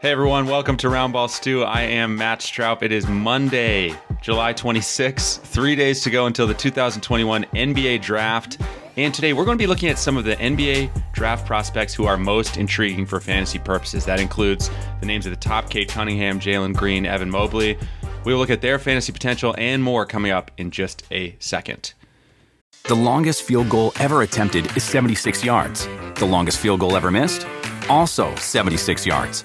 Hey everyone, welcome to Roundball Stew. I am Matt Straub. It is Monday, July 26th, three days to go until the 2021 NBA Draft. And today we're going to be looking at some of the NBA draft prospects who are most intriguing for fantasy purposes. That includes the names of the top Cade Cunningham, Jalen Green, Evan Mobley. We will look at their fantasy potential and more coming up in just a second. The longest field goal ever attempted is 76 yards. The longest field goal ever missed? Also 76 yards.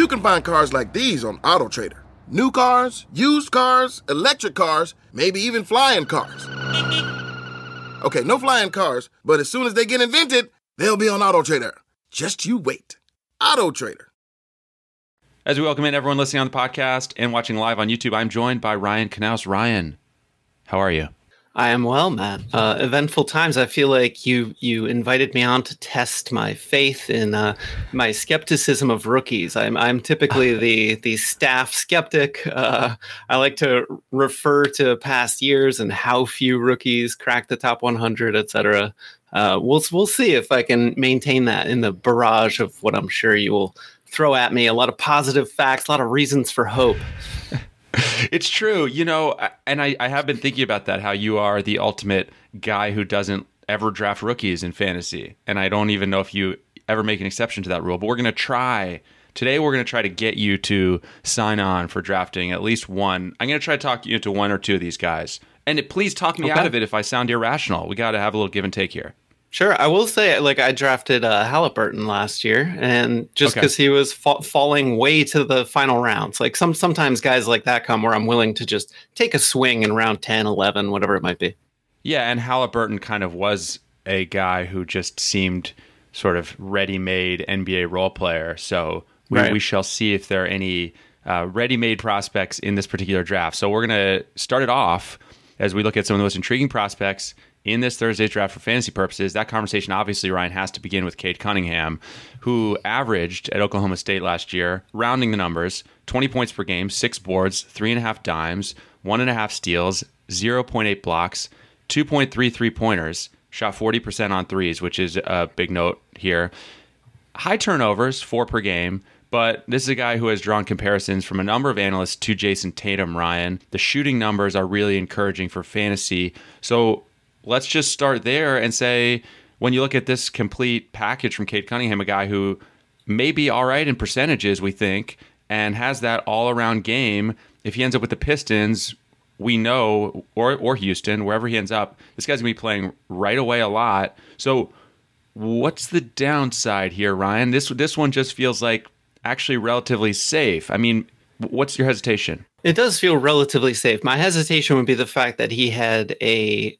You can find cars like these on AutoTrader. New cars, used cars, electric cars, maybe even flying cars. Okay, no flying cars, but as soon as they get invented, they'll be on AutoTrader. Just you wait. AutoTrader. As we welcome in everyone listening on the podcast and watching live on YouTube, I'm joined by Ryan Knaus. Ryan, how are you? I am well, Matt. Uh, eventful times. I feel like you you invited me on to test my faith in uh, my skepticism of rookies. I'm I'm typically the the staff skeptic. Uh, I like to refer to past years and how few rookies crack the top 100, etc. Uh, we'll we'll see if I can maintain that in the barrage of what I'm sure you will throw at me. A lot of positive facts, a lot of reasons for hope. it's true, you know, and I, I have been thinking about that. How you are the ultimate guy who doesn't ever draft rookies in fantasy, and I don't even know if you ever make an exception to that rule. But we're gonna try today. We're gonna try to get you to sign on for drafting at least one. I'm gonna try to talk you into one or two of these guys, and it, please talk me Okay. out of it if I sound irrational. We got to have a little give and take here. Sure, I will say, like, I drafted uh, Halliburton last year, and just Okay. because he was fa- falling way to the final rounds, like some sometimes guys like that come where I'm willing to just take a swing in round 10, 11, whatever it might be. Yeah, and Halliburton kind of was a guy who just seemed sort of ready-made NBA role player. So we, Right. we shall see if there are any uh, ready-made prospects in this particular draft. So we're going to start it off as we look at some of the most intriguing prospects in this Thursday's draft for fantasy purposes. That conversation, obviously, Ryan has to begin with Cade Cunningham, who averaged at Oklahoma State last year, rounding the numbers, 20 points per game, six boards, three and a half dimes, one and a half steals, 0.8 blocks, 2.3 three pointers, shot 40% on threes, which is a big note here. High turnovers, four per game, but this is a guy who has drawn comparisons from a number of analysts to Jayson Tatum, Ryan. The shooting numbers are really encouraging for fantasy. So let's just start there and say when you look at this complete package from Cade Cunningham, a guy who may be all right in percentages, we think, and has that all around game. If he ends up with the Pistons, we know, or or Houston, wherever he ends up, this guy's gonna be playing right away a lot. So, what's the downside here, Ryan? This this one just feels like actually relatively safe. I mean, what's your hesitation? It does feel relatively safe. My hesitation would be the fact that he had a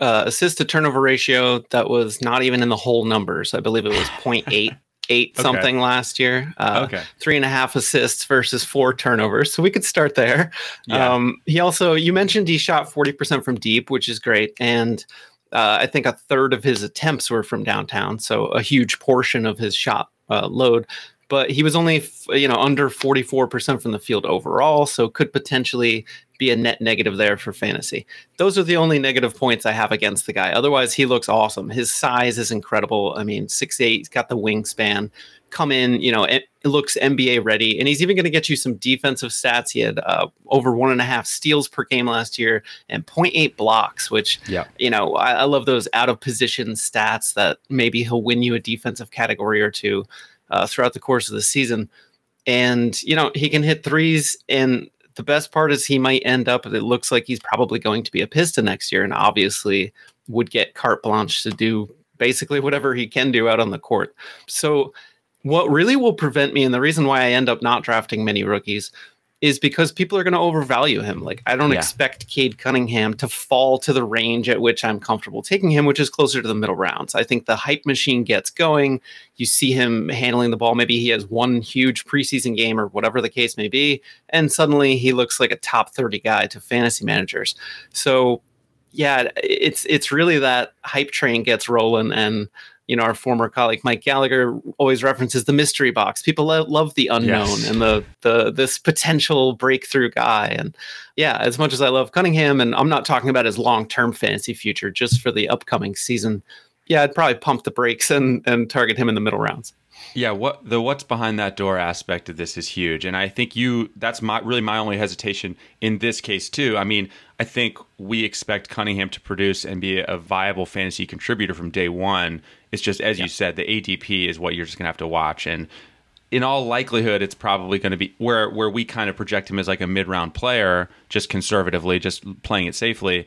uh, assist to turnover ratio that was not even in the whole numbers. I believe it was 0.8 eight Okay. something last year. Uh, Okay. Three and a half assists versus four turnovers. So we could start there. Yeah. Um, he also, you mentioned he shot 40% from deep, which is great. And Uh, I think a third of his attempts were from downtown, so a huge portion of his shot uh, load. But he was only, you know, under 44% from the field overall, so could potentially be a net negative there for fantasy. Those are the only negative points I have against the guy. Otherwise, he looks awesome. His size is incredible. I mean, six eight, he's got the wingspan. Come in, you know, it, it looks NBA ready, and he's even going to get you some defensive stats. He had uh, over one and a half steals per game last year and 0.8 blocks, which, yeah. you know, I, I love those out of position stats that maybe he'll win you a defensive category or two uh, throughout the course of the season. And, you know, he can hit threes and the best part is he might end up. It looks like he's probably going to be a Piston next year, and obviously would get carte blanche to do basically whatever he can do out on the court. So, what really will prevent me, and the reason why I end up not drafting many rookies, is because people are going to overvalue him. Like I don't yeah. expect Cade Cunningham to fall to the range at which I'm comfortable taking him, which is closer to the middle rounds. I think the hype machine gets going. You see him handling the ball. Maybe he has one huge preseason game or whatever the case may be, and suddenly he looks like a top 30 guy to fantasy managers. So yeah, it's it's really that hype train gets rolling and you know, our former colleague Mike Gallagher always references the mystery box. People lo- love the unknown yes. and the the this potential breakthrough guy. And yeah, as much as I love Cunningham, and I'm not talking about his long term fantasy future, just for the upcoming season. Yeah, I'd probably pump the brakes and and target him in the middle rounds. Yeah, what the what's behind that door aspect of this is huge, and I think you that's my really my only hesitation in this case too. I mean, I think we expect Cunningham to produce and be a viable fantasy contributor from day one. It's just as yeah. you said, the ADP is what you're just gonna have to watch, and in all likelihood, it's probably going to be where where we kind of project him as like a mid round player, just conservatively, just playing it safely.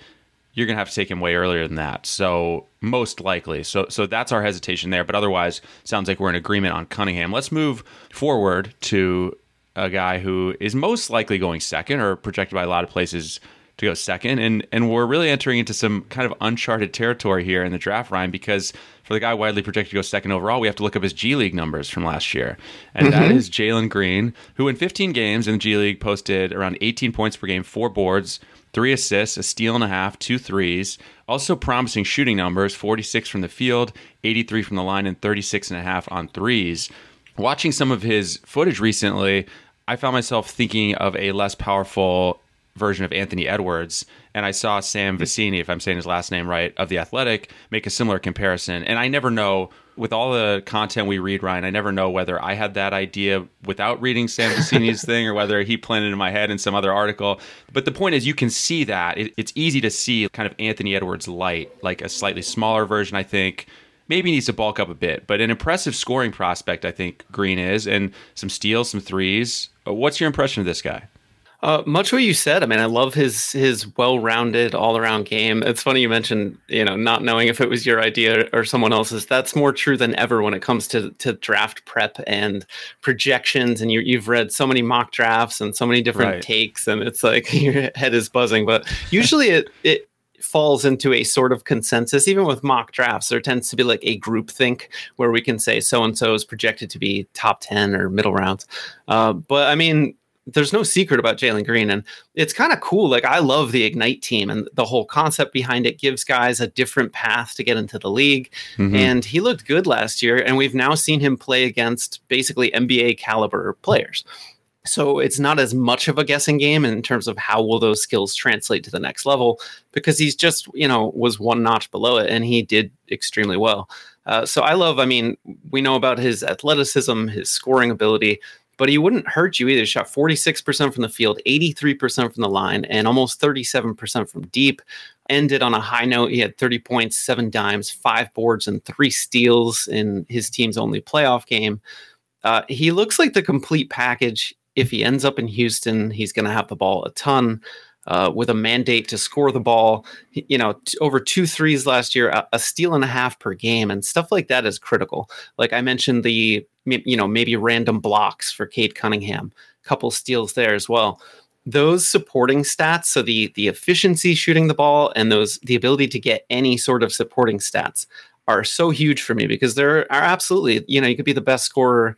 You're going to have to take him way earlier than that. So most likely, so so that's our hesitation there. But otherwise, sounds like we're in agreement on Cunningham. Let's move forward to a guy who is most likely going second or projected by a lot of places to go second. And and we're really entering into some kind of uncharted territory here in the draft, Ryan, because for the guy widely projected to go second overall, we have to look up his G League numbers from last year. And mm-hmm. that is Jalen Green, who in 15 games in the G League posted around 18 points per game, four boards, three assists, a steal and a half, two threes. Also promising shooting numbers 46 from the field, 83 from the line, and 36 and a half on threes. Watching some of his footage recently, I found myself thinking of a less powerful version of Anthony Edwards, and I saw Sam Vecenie, if I'm saying his last name right, of the Athletic, make a similar comparison. And I never know with all the content we read, Ryan, I never know whether I had that idea without reading Sam Vecenie's thing or whether he planted it in my head in some other article. But the point is, you can see that it, it's easy to see kind of Anthony Edwards light, like a slightly smaller version, I think. Maybe needs to bulk up a bit, but an impressive scoring prospect, I think Green is, and some steals, some threes. Uh, what's your impression of this guy? Uh, much what you said. I mean, I love his his well-rounded, all-around game. It's funny you mentioned, you know, not knowing if it was your idea or someone else's. That's more true than ever when it comes to to draft prep and projections. And you you've read so many mock drafts and so many different right. takes, and it's like your head is buzzing. But usually, it it falls into a sort of consensus. Even with mock drafts, there tends to be like a group think where we can say so and so is projected to be top ten or middle rounds. Uh, but I mean there's no secret about Jalen Green, and it's kind of cool. Like I love the Ignite team, and the whole concept behind it gives guys a different path to get into the league. Mm-hmm. And he looked good last year, and we've now seen him play against basically NBA caliber players. So it's not as much of a guessing game in terms of how will those skills translate to the next level because he's just you know was one notch below it, and he did extremely well. Uh, so I love. I mean, we know about his athleticism, his scoring ability but he wouldn't hurt you either. He shot 46% from the field, 83% from the line, and almost 37% from deep. Ended on a high note. He had 30 points, seven dimes, five boards, and three steals in his team's only playoff game. Uh, he looks like the complete package. If he ends up in Houston, he's going to have the ball a ton uh, with a mandate to score the ball. You know, t- over two threes last year, a, a, steal and a half per game, and stuff like that is critical. Like I mentioned, the you know maybe random blocks for Cade Cunningham, couple steals there as well. Those supporting stats, so the the efficiency shooting the ball and those the ability to get any sort of supporting stats are so huge for me because there are absolutely you know you could be the best scorer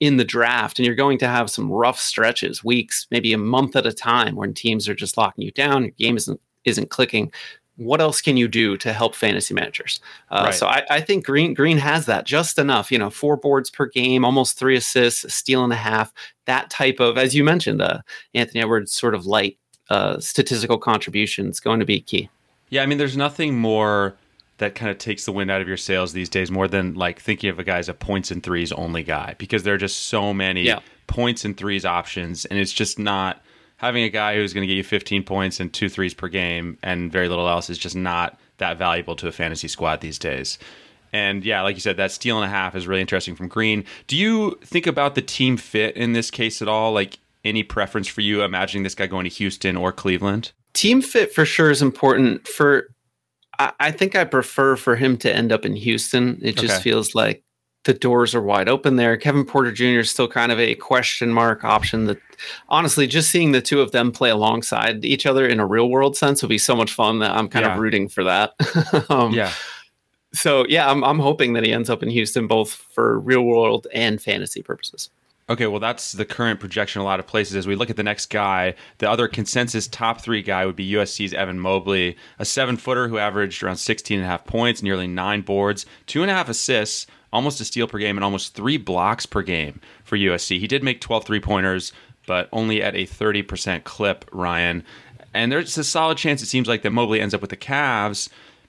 in the draft and you're going to have some rough stretches weeks maybe a month at a time when teams are just locking you down your game isn't isn't clicking what else can you do to help fantasy managers? Uh, Right. So I, I think Green Green has that just enough. You know, four boards per game, almost three assists, a steal and a half. That type of, as you mentioned, uh, Anthony Edwards, sort of light uh, statistical is going to be key. Yeah, I mean, there's nothing more that kind of takes the wind out of your sails these days more than like thinking of a guy as a points and threes only guy because there are just so many Yeah. points and threes options, and it's just not having a guy who's going to get you 15 points and two threes per game and very little else is just not that valuable to a fantasy squad these days. And yeah, like you said, that steal and a half is really interesting from Green. Do you think about the team fit in this case at all? Like any preference for you imagining this guy going to Houston or Cleveland? Team fit for sure is important. For I, I think I prefer for him to end up in Houston. It just Okay. feels like the doors are wide open there. Kevin Porter Jr. is still kind of a question mark option. That honestly, just seeing the two of them play alongside each other in a real world sense would be so much fun that I'm kind Yeah. of rooting for that. um, Yeah. So yeah, I'm I'm hoping that he ends up in Houston both for real world and fantasy purposes. Okay, well, that's the current projection a lot of places. As we look at the next guy, the other consensus top three guy would be USC's Evan Mobley, a seven footer who averaged around 16 and a half points, nearly nine boards, two and a half assists, almost a steal per game, and almost three blocks per game for USC. He did make 12 three pointers, but only at a 30% clip, Ryan. And there's a solid chance it seems like that Mobley ends up with the Cavs.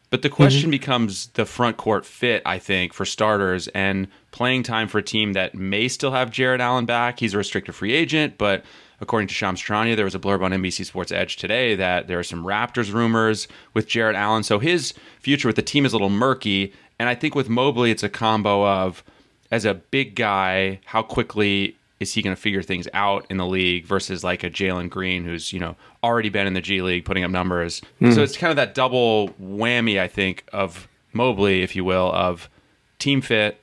But the question mm-hmm. becomes the front court fit, I think, for starters, and playing time for a team that may still have Jarrett Allen back. He's a restricted free agent, but according to Shams Charania, there was a blurb on NBC Sports Edge today that there are some Raptors rumors with Jarrett Allen. So his future with the team is a little murky. And I think with Mobley, it's a combo of as a big guy, how quickly is he going to figure things out in the league versus like a Jalen Green who's you know already been in the G League putting up numbers. Hmm. So it's kind of that double whammy, I think, of Mobley, if you will, of team fit.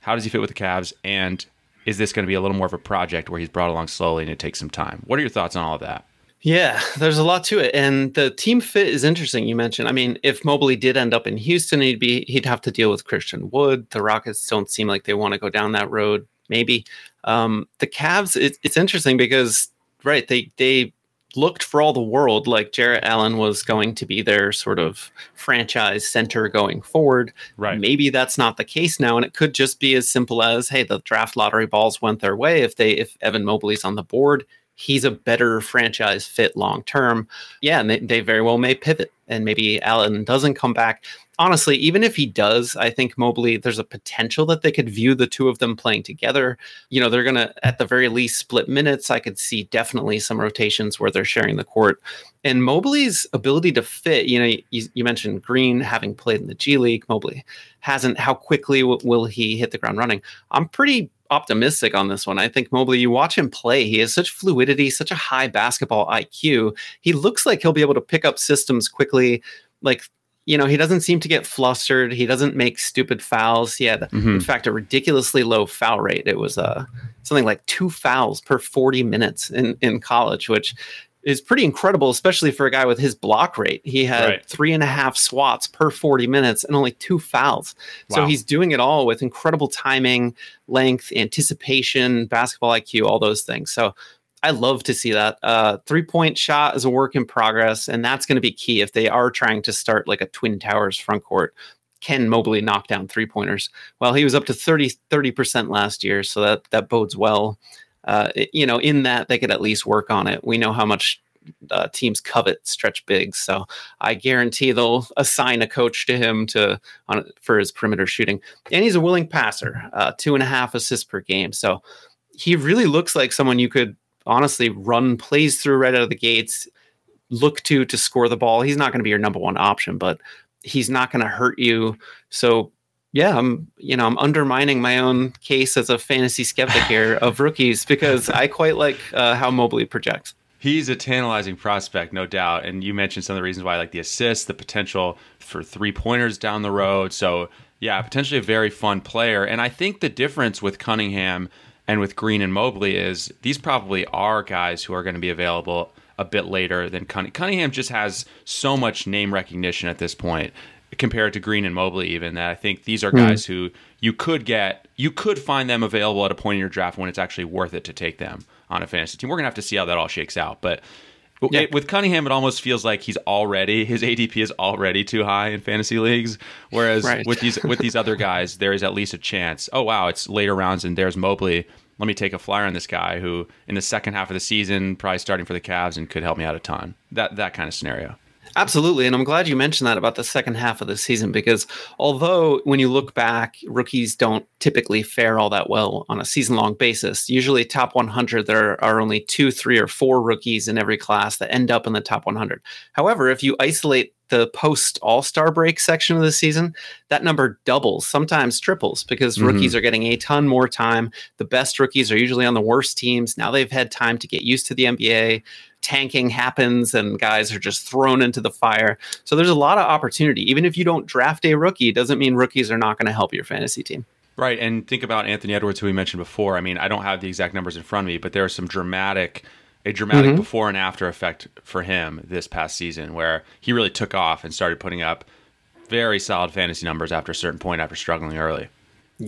How does he fit with the Cavs? And is this going to be a little more of a project where he's brought along slowly and it takes some time? What are your thoughts on all of that? Yeah, there's a lot to it, and the team fit is interesting. You mentioned, I mean, if Mobley did end up in Houston, he'd be he'd have to deal with Christian Wood. The Rockets don't seem like they want to go down that road. Maybe um, the Cavs. It, it's interesting because right, they they looked for all the world like Jarrett Allen was going to be their sort of franchise center going forward. Right. Maybe that's not the case now, and it could just be as simple as, hey, the draft lottery balls went their way. If they if Evan Mobley's on the board, he's a better franchise fit long term. Yeah, and they, they very well may pivot, and maybe Allen doesn't come back. Honestly, even if he does, I think Mobley, there's a potential that they could view the two of them playing together. You know, they're going to, at the very least, split minutes. I could see definitely some rotations where they're sharing the court. And Mobley's ability to fit, you know, you, you mentioned Green having played in the G League. Mobley hasn't. How quickly w- will he hit the ground running? I'm pretty optimistic on this one. I think Mobley, you watch him play, he has such fluidity, such a high basketball IQ. He looks like he'll be able to pick up systems quickly. Like, you know, he doesn't seem to get flustered. He doesn't make stupid fouls. He had, in fact, a ridiculously low foul rate. It was uh, something like two fouls per 40 minutes in, in college, which is pretty incredible, especially for a guy with his block rate. He had Right. three and a half swats per 40 minutes and only two fouls. So he's doing it all with incredible timing, length, anticipation, basketball IQ, all those things. So I love to see that. Uh, three point shot is a work in progress, and that's going to be key if they are trying to start like a Twin Towers front court. Can Mobley knock down three pointers? Well, he was up to 30 percent last year, so that that bodes well. Uh, you know, in that they could at least work on it. We know how much uh, teams covet stretch bigs, so I guarantee they'll assign a coach to him to on for his perimeter shooting. And he's a willing passer, uh, two and a half assists per game. So he really looks like someone you could honestly run plays through right out of the gates, look to to score the ball. He's not going to be your number one option, but he's not going to hurt you. So yeah, I'm you know I'm undermining my own case as a fantasy skeptic here of rookies because I quite like uh, how Mobley projects. He's a tantalizing prospect, no doubt. And you mentioned some of the reasons why, I like the assists, the potential for three pointers down the road. So, yeah, potentially a very fun player. And I think the difference with Cunningham and with Green and Mobley is these probably are guys who are going to be available a bit later than Cunningham. Cunningham just has so much name recognition at this point compared to Green and Mobley, even that I think these are hmm. guys who you could get, you could find them available at a point in your draft when it's actually worth it to take them on a fantasy team. We're gonna have to see how that all shakes out, but Yeah. It, with Cunningham, it almost feels like he's already his ADP is already too high in fantasy leagues. Whereas right. with these with these other guys, there is at least a chance. Oh wow, it's later rounds and there's Mobley. Let me take a flyer on this guy who, in the second half of the season, probably starting for the Cavs and could help me out a ton. That that kind of scenario. Absolutely. And I'm glad you mentioned that about the second half of the season because although when you look back, rookies don't typically fare all that well on a season long basis. Usually, top 100, there are only two, three, or four rookies in every class that end up in the top 100. However, if you isolate the post All Star break section of the season, that number doubles, sometimes triples, because mm-hmm. rookies are getting a ton more time. The best rookies are usually on the worst teams. Now they've had time to get used to the NBA. Tanking happens and guys are just thrown into the fire. So there's a lot of opportunity. Even if you don't draft a rookie, doesn't mean rookies are not going to help your fantasy team. Right. And think about Anthony Edwards, who we mentioned before. I mean, I don't have the exact numbers in front of me, but there are some dramatic a dramatic mm-hmm. before and after effect for him this past season where he really took off and started putting up very solid fantasy numbers after a certain point after struggling early.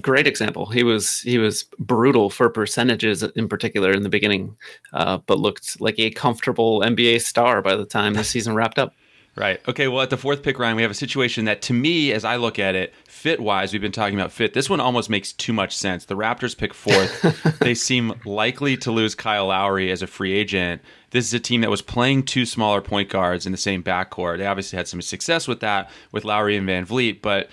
Great example. He was he was brutal for percentages in particular in the beginning, uh, but looked like a comfortable NBA star by the time the season wrapped up. Right. Okay. Well, at the fourth pick, Ryan, we have a situation that, to me, as I look at it, fit wise, we've been talking about fit. This one almost makes too much sense. The Raptors pick fourth. they seem likely to lose Kyle Lowry as a free agent. This is a team that was playing two smaller point guards in the same backcourt. They obviously had some success with that with Lowry and VanVleet, but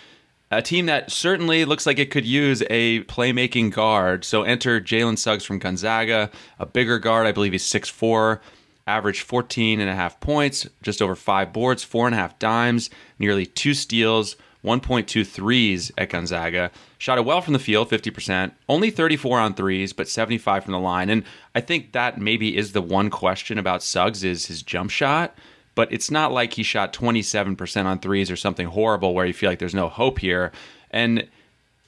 a team that certainly looks like it could use a playmaking guard. So enter Jalen Suggs from Gonzaga, a bigger guard. I believe he's six four averaged 14 and a half points, just over five boards, four and a half dimes, nearly two steals, 1.2 threes at Gonzaga. Shot it well from the field, 50%, only 34 on threes, but 75 from the line. And I think that maybe is the one question about Suggs is his jump shot. But it's not like he shot 27% on threes or something horrible where you feel like there's no hope here. And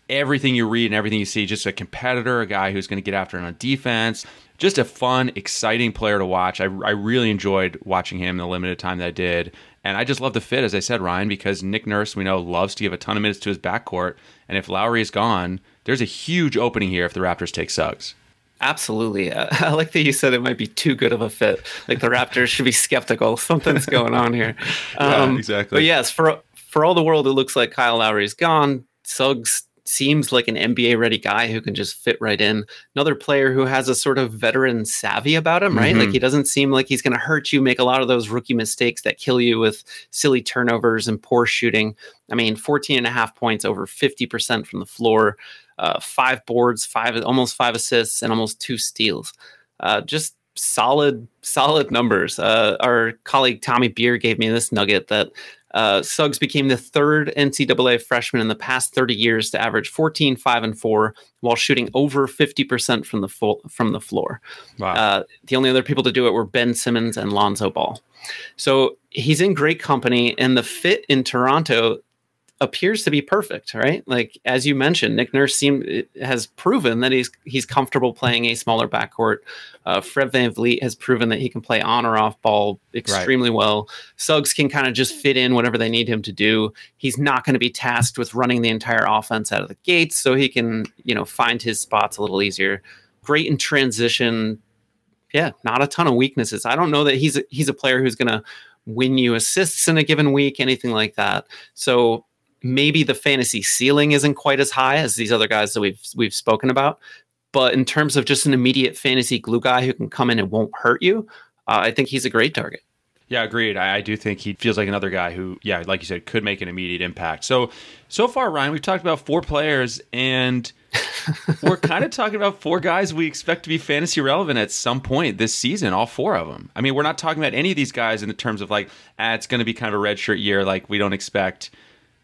everything you read and everything you see, just a competitor, a guy who's going to get after it on defense, just a fun, exciting player to watch. I, I really enjoyed watching him the limited time that I did. And I just love the fit, as I said, Ryan, because Nick Nurse, we know, loves to give a ton of minutes to his backcourt. And if Lowry is gone, there's a huge opening here if the Raptors take Suggs. Absolutely. I like that you said it might be too good of a fit. Like the Raptors should be skeptical. Something's going on here. Um, yeah, exactly. But yes, for for all the world, it looks like Kyle Lowry is gone. Suggs seems like an NBA ready guy who can just fit right in. Another player who has a sort of veteran savvy about him, right? Mm-hmm. Like he doesn't seem like he's going to hurt you, make a lot of those rookie mistakes that kill you with silly turnovers and poor shooting. I mean, 14 and a half points, over 50% from the floor, uh, five boards, five, almost five assists, and almost two steals. Uh, just solid, solid numbers. Uh, our colleague Tommy Beer gave me this nugget that uh, Suggs became the third NCAA freshman in the past 30 years to average 14, 5, and 4 while shooting over 50% from the full, from the floor. Wow. Uh, the only other people to do it were Ben Simmons and Lonzo Ball. So he's in great company, and the fit in Toronto appears to be perfect, right? Like as you mentioned, Nick Nurse seem has proven that he's he's comfortable playing a smaller backcourt. Uh, Fred VanVleet has proven that he can play on or off ball extremely right. well. Suggs can kind of just fit in whatever they need him to do. He's not going to be tasked with running the entire offense out of the gates, so he can you know find his spots a little easier. Great in transition. Yeah, not a ton of weaknesses. I don't know that he's a, he's a player who's going to win you assists in a given week, anything like that. So maybe the fantasy ceiling isn't quite as high as these other guys that we've we've spoken about. But in terms of just an immediate fantasy glue guy who can come in and won't hurt you, uh, I think he's a great target. Yeah, agreed. I, I, do think he feels like another guy who, yeah, like you said, could make an immediate impact. So, so far, Ryan, we've talked about four players, and we're kind of talking about four guys we expect to be fantasy relevant at some point this season. All four of them. I mean, we're not talking about any of these guys in the terms of like, ah, it's going to be kind of a redshirt year. Like we don't expect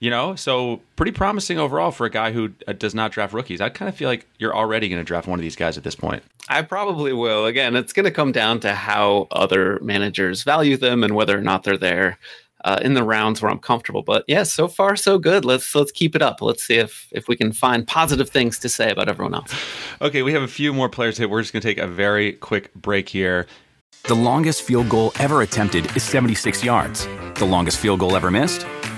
you know, so pretty promising overall for a guy who uh, does not draft rookies. I kind of feel like you're already going to draft one of these guys at this point. I probably will. Again, it's going to come down to how other managers value them and whether or not they're there uh, in the rounds where I'm comfortable. But yeah, so far so good. Let's let's keep it up. Let's see if if we can find positive things to say about everyone else. Okay, we have a few more players here. We're just going to take a very quick break here. The longest field goal ever attempted is 76 yards. The longest field goal ever missed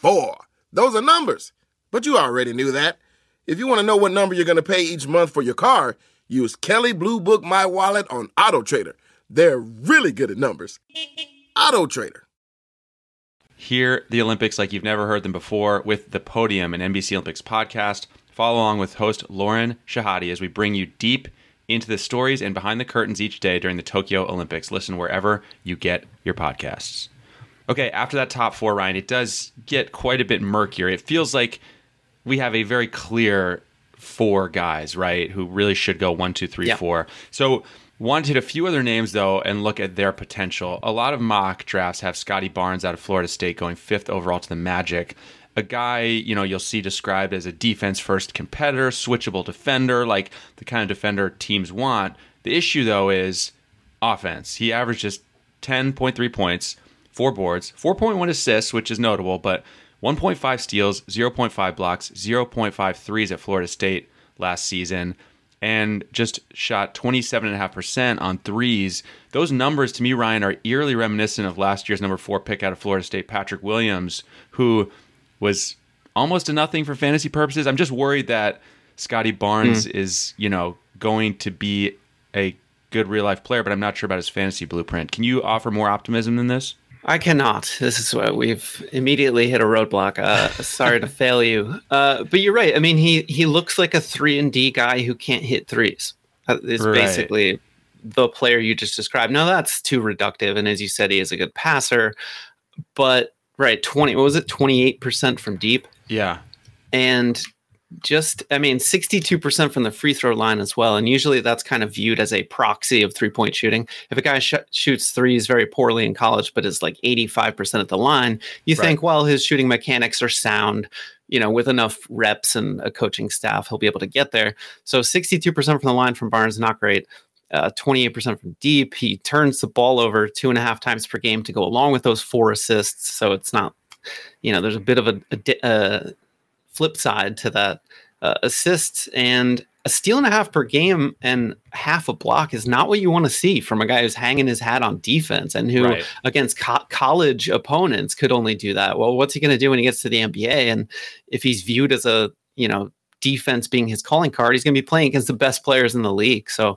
four. Those are numbers. But you already knew that. If you want to know what number you're going to pay each month for your car, use Kelley Blue Book My Wallet on Auto Trader. They're really good at numbers. Auto Trader. Hear the Olympics like you've never heard them before with the Podium and NBC Olympics podcast. Follow along with host Lauren Shehadi as we bring you deep into the stories and behind the curtains each day during the Tokyo Olympics. Listen wherever you get your podcasts. Okay, after that top four, Ryan, it does get quite a bit murkier. It feels like we have a very clear four guys, right, who really should go one, two, three, Yeah. four. So wanted a few other names though and look at their potential. A lot of mock drafts have Scottie Barnes out of Florida State going fifth overall to the Magic. A guy, you know, you'll see described as a defense first competitor, switchable defender, like the kind of defender teams want. The issue though is offense. He averages just 10.3 points, four boards, 4.1 assists, which is notable, but 1.5 steals, 0.5 blocks, 0.5 threes at Florida State last season, and just shot 27.5% on threes. Those numbers to me, Ryan, are eerily reminiscent of last year's number four pick out of Florida State, Patrick Williams, who was almost a nothing for fantasy purposes. I'm just worried that Scottie Barnes hmm. is, you know, going to be a good real life player, but I'm not sure about his fantasy blueprint. Can you offer more optimism than this? I cannot. This is what we've immediately hit a roadblock. Uh, sorry to fail you, uh, but you're right. I mean, he he looks like a three and D guy who can't hit threes. Is Right. basically the player you just described. Now that's too reductive, and as you said, he is a good passer. But right, twenty. What was it? Twenty eight percent from deep, Yeah. and just I mean, sixty two percent from the free throw line as well. And usually that's kind of viewed as a proxy of three point shooting. If a guy sh- shoots threes very poorly in college, but is like eighty five percent at the line, you Right. think, well, his shooting mechanics are sound. You know, with enough reps and a coaching staff, he'll be able to get there. So sixty two percent from the line from Barnes, is not great. Uh, 28% from deep. He turns the ball over two and a half times per game to go along with those four assists. So it's not, you know, there's a bit of a, a di- uh, flip side to that uh, assists and a steal and a half per game and half a block is not what you want to see from a guy who's hanging his hat on defense and who Right. against co- college opponents could only do that. Well, what's he going to do when he gets to the NBA? And if he's viewed as a, you know, defense being his calling card, he's going to be playing against the best players in the league. So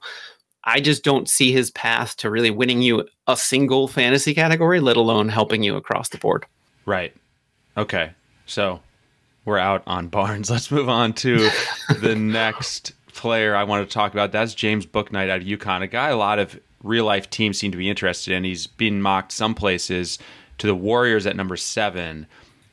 I just don't see his path to really winning you a single fantasy category, let alone helping you across the board. Right. Okay. So we're out on Barnes. Let's move on to the next player I want to talk about. That's James Bouknight out of UConn, a guy a lot of real life teams seem to be interested in. He's been mocked some places to the Warriors at number seven.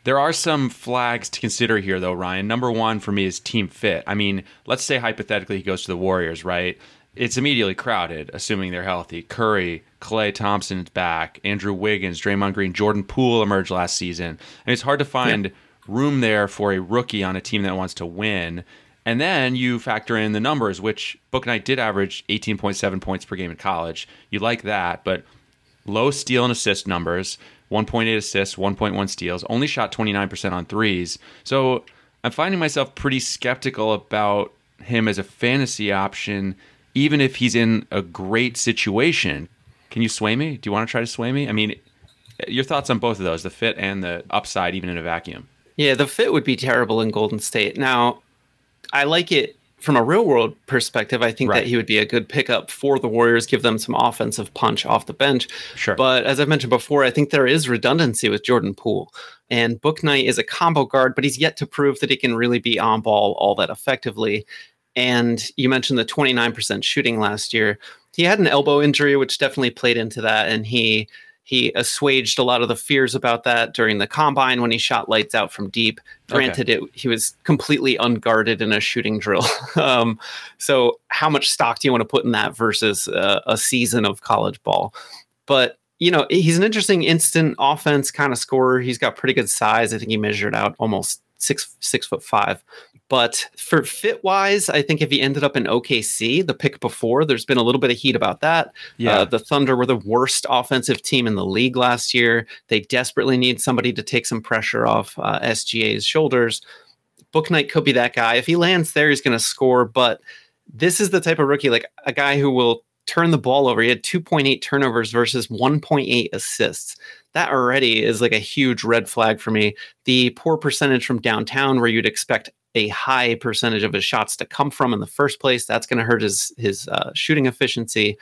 There are some flags to consider here, though, Ryan. Number one for me is team fit. I mean, let's say hypothetically he goes to the Warriors, right? It's immediately crowded, assuming they're healthy. Curry, Klay Thompson's back, Andrew Wiggins, Draymond Green, Jordan Poole emerged last season. And it's hard to find room there for a rookie on a team that wants to win. And then you factor in the numbers, which Book Bouknight did average 18.7 points per game in college. You like that, but low steal and assist numbers 1.8 assists, 1.1 steals, only shot 29% on threes. So I'm finding myself pretty skeptical about him as a fantasy option, even if he's in a great situation. Can you sway me? Do you want to try to sway me? I mean, your thoughts on both of those, the fit and the upside, even in a vacuum. Yeah, the fit would be terrible in Golden State. Now, I like it from a real world perspective. I think Right. that he would be a good pickup for the Warriors, give them some offensive punch off the bench. Sure. But as I've mentioned before, I think there is redundancy with Jordan Poole. And Bouknight is a combo guard, but he's yet to prove that he can really be on ball all that effectively. And you mentioned the 29% shooting last year. he had an elbow injury, which definitely played into that, and he he assuaged a lot of the fears about that during the combine when he shot lights out from deep. Granted, okay. it, he was completely unguarded in a shooting drill. um, so, how much stock do you want to put in that versus uh, a season of college ball? But you know, he's an interesting instant offense kind of scorer. He's got pretty good size. I think he measured out almost six six foot five. But for fit wise, I think if he ended up in OKC, the pick before, there's been a little bit of heat about that. Yeah. Uh, the Thunder were the worst offensive team in the league last year. They desperately need somebody to take some pressure off uh, SGA's shoulders. Bouknight could be that guy. If he lands there, he's going to score. But this is the type of rookie, like a guy who will turn the ball over. He had 2.8 turnovers versus 1.8 assists that already is like a huge red flag for me. The poor percentage from downtown, where you'd expect a high percentage of his shots to come from in the first place, that's going to hurt his his uh, shooting efficiency.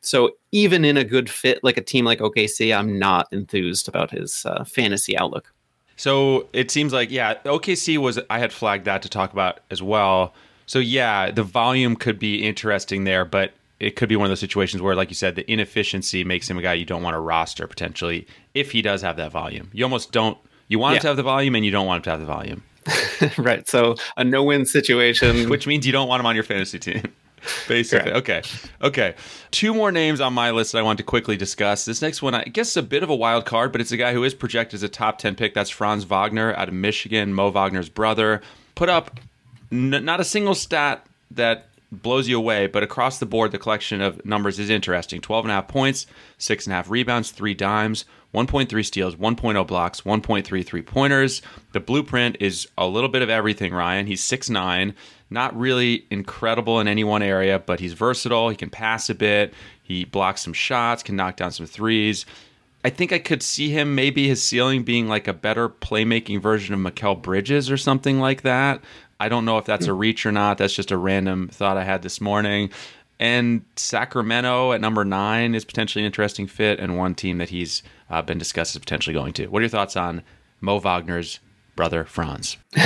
So even in a good fit like a team like OKC, I'm not enthused about his uh, fantasy outlook. So it seems like yeah, OKC was I had flagged that to talk about as well. So yeah, the volume could be interesting there, but it could be one of those situations where, like you said, the inefficiency makes him a guy you don't want to roster potentially if he does have that volume. You almost don't. You want yeah. him to have the volume, and you don't want him to have the volume. right. So a no-win situation, which means you don't want him on your fantasy team. Basically. Correct. Okay. Okay. Two more names on my list that I want to quickly discuss. This next one, I guess, a bit of a wild card, but it's a guy who is projected as a top 10 pick. That's Franz Wagner out of Michigan, Mo Wagner's brother. Put up n- not a single stat that blows you away, but across the board, the collection of numbers is interesting 12 and a half points, six and a half rebounds, three dimes, 1.3 steals, 1.0 blocks, 1.3 three pointers. The blueprint is a little bit of everything, Ryan. He's 6'9, not really incredible in any one area, but he's versatile. He can pass a bit, he blocks some shots, can knock down some threes. I think I could see him maybe his ceiling being like a better playmaking version of Mikal Bridges or something like that. I don't know if that's a hmm. reach or not. That's just a random thought I had this morning. And Sacramento at number nine is potentially an interesting fit, and one team that he's uh, been discussed as potentially going to. What are your thoughts on Mo Wagner's brother Franz?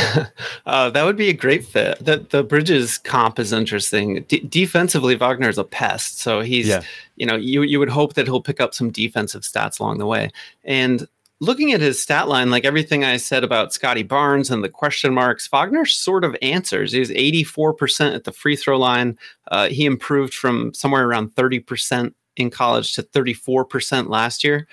uh, that would be a great fit. The the Bridges comp is interesting. D- defensively, Wagner is a pest, so he's yeah. you know you you would hope that he'll pick up some defensive stats along the way. And looking at his stat line, like everything I said about Scottie Barnes and the question marks, Wagner sort of answers. He's 84% at the free throw line. Uh, he improved from somewhere around 30% in college to 34% last year.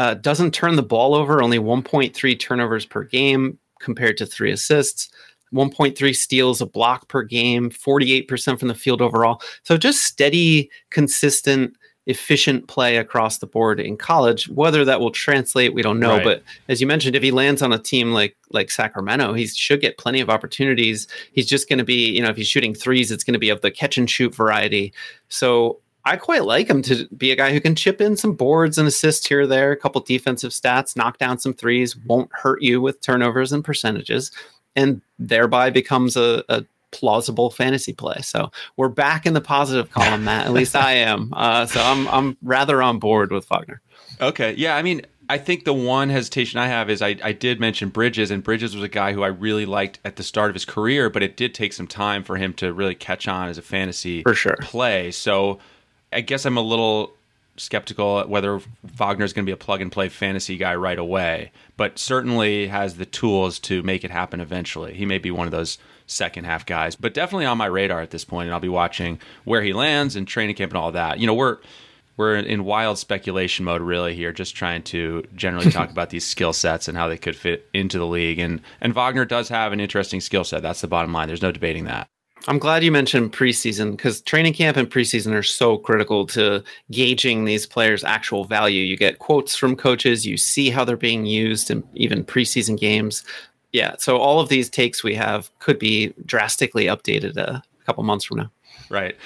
Uh, doesn't turn the ball over, only 1.3 turnovers per game compared to three assists. 1.3 steals a block per game, 48% from the field overall. So just steady, consistent efficient play across the board in college. Whether that will translate, we don't know. Right. But as you mentioned, if he lands on a team like like Sacramento, he should get plenty of opportunities. He's just going to be, you know, if he's shooting threes, it's going to be of the catch and shoot variety. So I quite like him to be a guy who can chip in some boards and assists here or there, a couple defensive stats, knock down some threes, won't hurt you with turnovers and percentages, and thereby becomes a, a plausible fantasy play. So we're back in the positive column, Matt. At least I am. Uh, so I'm I'm rather on board with Wagner. Okay, yeah. I mean, I think the one hesitation I have is I, I did mention Bridges, and Bridges was a guy who I really liked at the start of his career, but it did take some time for him to really catch on as a fantasy for sure play. So I guess I'm a little skeptical whether Wagner's going to be a plug and play fantasy guy right away, but certainly has the tools to make it happen eventually. He may be one of those second half guys, but definitely on my radar at this point, and I'll be watching where he lands and training camp and all that. You know, we're we're in wild speculation mode really here, just trying to generally talk about these skill sets and how they could fit into the league. And and Wagner does have an interesting skill set. That's the bottom line. There's no debating that. I'm glad you mentioned preseason because training camp and preseason are so critical to gauging these players' actual value. You get quotes from coaches, you see how they're being used in even preseason games yeah, so all of these takes we have could be drastically updated a couple months from now. Right.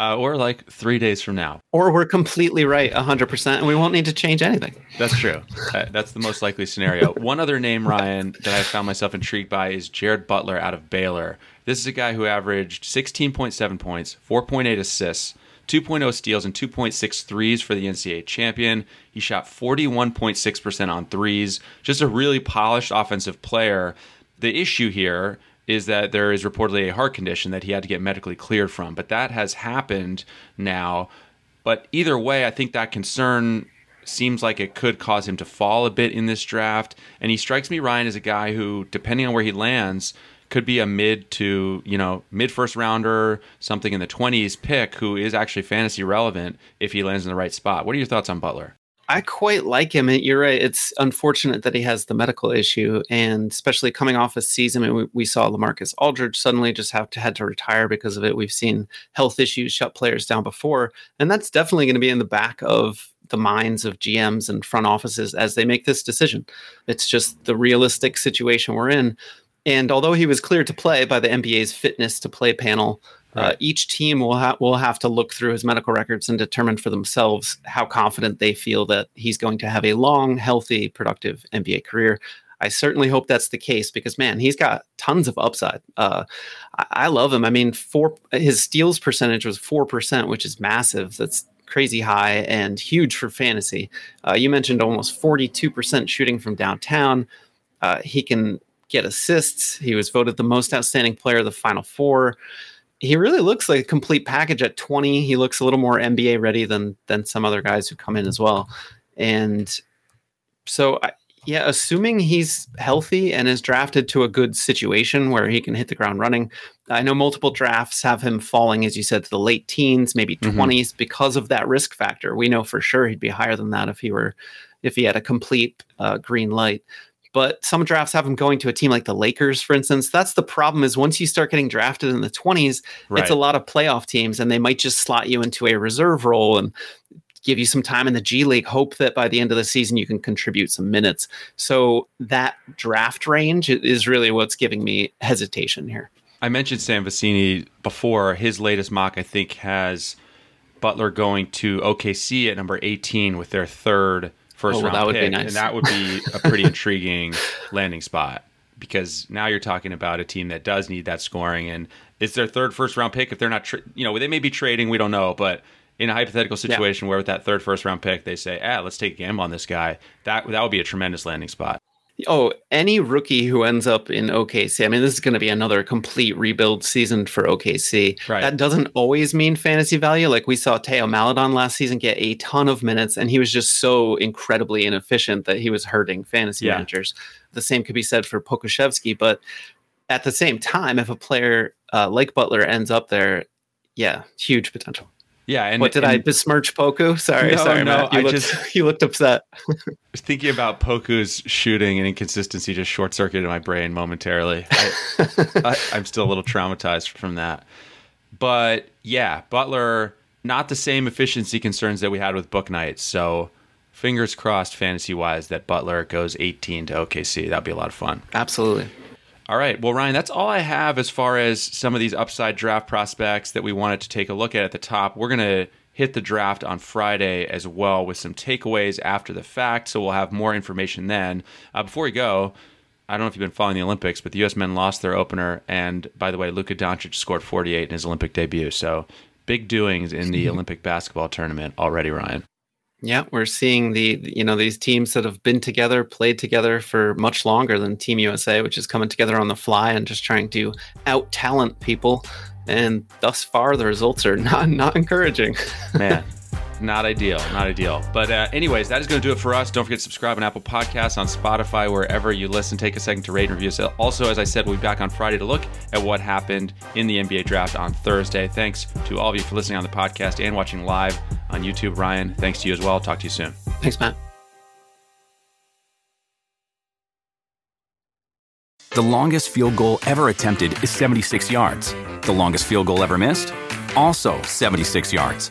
Uh, or like three days from now. Or we're completely right 100% and we won't need to change anything. That's true. uh, that's the most likely scenario. One other name, Ryan, that I found myself intrigued by is Jared Butler out of Baylor. This is a guy who averaged 16.7 points, 4.8 assists, 2.0 steals and 2.6 threes for the NCAA champion. He shot 41.6% on threes. Just a really polished offensive player. The issue here is that there is reportedly a heart condition that he had to get medically cleared from, but that has happened now. But either way, I think that concern seems like it could cause him to fall a bit in this draft. And he strikes me, Ryan, as a guy who, depending on where he lands, could be a mid to you know mid first rounder, something in the twenties pick who is actually fantasy relevant if he lands in the right spot. What are your thoughts on Butler? I quite like him. You're right. It's unfortunate that he has the medical issue, and especially coming off a season, I mean, we, we saw LaMarcus Aldridge suddenly just have to had to retire because of it. We've seen health issues shut players down before, and that's definitely going to be in the back of the minds of GMs and front offices as they make this decision. It's just the realistic situation we're in. And although he was cleared to play by the NBA's fitness to play panel, right. uh, each team will, ha- will have to look through his medical records and determine for themselves how confident they feel that he's going to have a long, healthy, productive NBA career. I certainly hope that's the case because man, he's got tons of upside. Uh, I-, I love him. I mean, four his steals percentage was four percent, which is massive. That's crazy high and huge for fantasy. Uh, you mentioned almost forty two percent shooting from downtown. Uh, he can get assists. He was voted the most outstanding player of the Final Four. He really looks like a complete package at 20. He looks a little more NBA ready than than some other guys who come in as well. And so, I, yeah, assuming he's healthy and is drafted to a good situation where he can hit the ground running. I know multiple drafts have him falling, as you said, to the late teens, maybe mm-hmm. 20s because of that risk factor. We know for sure he'd be higher than that if he were if he had a complete uh, green light but some drafts have him going to a team like the Lakers, for instance. That's the problem is once you start getting drafted in the 20s, right. it's a lot of playoff teams and they might just slot you into a reserve role and give you some time in the G League, hope that by the end of the season you can contribute some minutes. So that draft range is really what's giving me hesitation here. I mentioned Sam Vecenie before. His latest mock, I think, has Butler going to OKC at number 18 with their third first oh, well, round pick, nice. and that would be a pretty intriguing landing spot because now you're talking about a team that does need that scoring, and it's their third first round pick. If they're not, tra- you know, they may be trading, we don't know, but in a hypothetical situation yeah. where with that third first round pick they say, ah, let's take a gamble on this guy, that that would be a tremendous landing spot. Oh, any rookie who ends up in OKC, I mean, this is going to be another complete rebuild season for OKC. Right. That doesn't always mean fantasy value. Like we saw Théo Maledon last season get a ton of minutes, and he was just so incredibly inefficient that he was hurting fantasy yeah. managers. The same could be said for Pokusevski, but at the same time, if a player uh, like Butler ends up there, yeah, huge potential. Yeah, and what did and, I besmirch Poku? Sorry, no, sorry, no. Matt. You I looked, just you looked upset. thinking about Poku's shooting and inconsistency just short circuited my brain momentarily. I, am still a little traumatized from that. But yeah, Butler not the same efficiency concerns that we had with Bouknight. So fingers crossed, fantasy wise, that Butler goes 18 to OKC. That'd be a lot of fun. Absolutely. All right. Well, Ryan, that's all I have as far as some of these upside draft prospects that we wanted to take a look at at the top. We're going to hit the draft on Friday as well with some takeaways after the fact. So we'll have more information then. Uh, before we go, I don't know if you've been following the Olympics, but the U.S. men lost their opener. And by the way, Luka Doncic scored 48 in his Olympic debut. So big doings in the Olympic basketball tournament already, Ryan. Yeah, we're seeing the you know these teams that have been together, played together for much longer than Team USA, which is coming together on the fly and just trying to out talent people. And thus far, the results are not not encouraging. Man, not ideal, not ideal. But uh, anyways, that is going to do it for us. Don't forget to subscribe on Apple Podcasts, on Spotify, wherever you listen. Take a second to rate and review. So also, as I said, we'll be back on Friday to look at what happened in the NBA draft on Thursday. Thanks to all of you for listening on the podcast and watching live on YouTube. Ryan, thanks to you as well. Talk to you soon. Thanks, Matt. The longest field goal ever attempted is 76 yards. The longest field goal ever missed? Also 76 yards.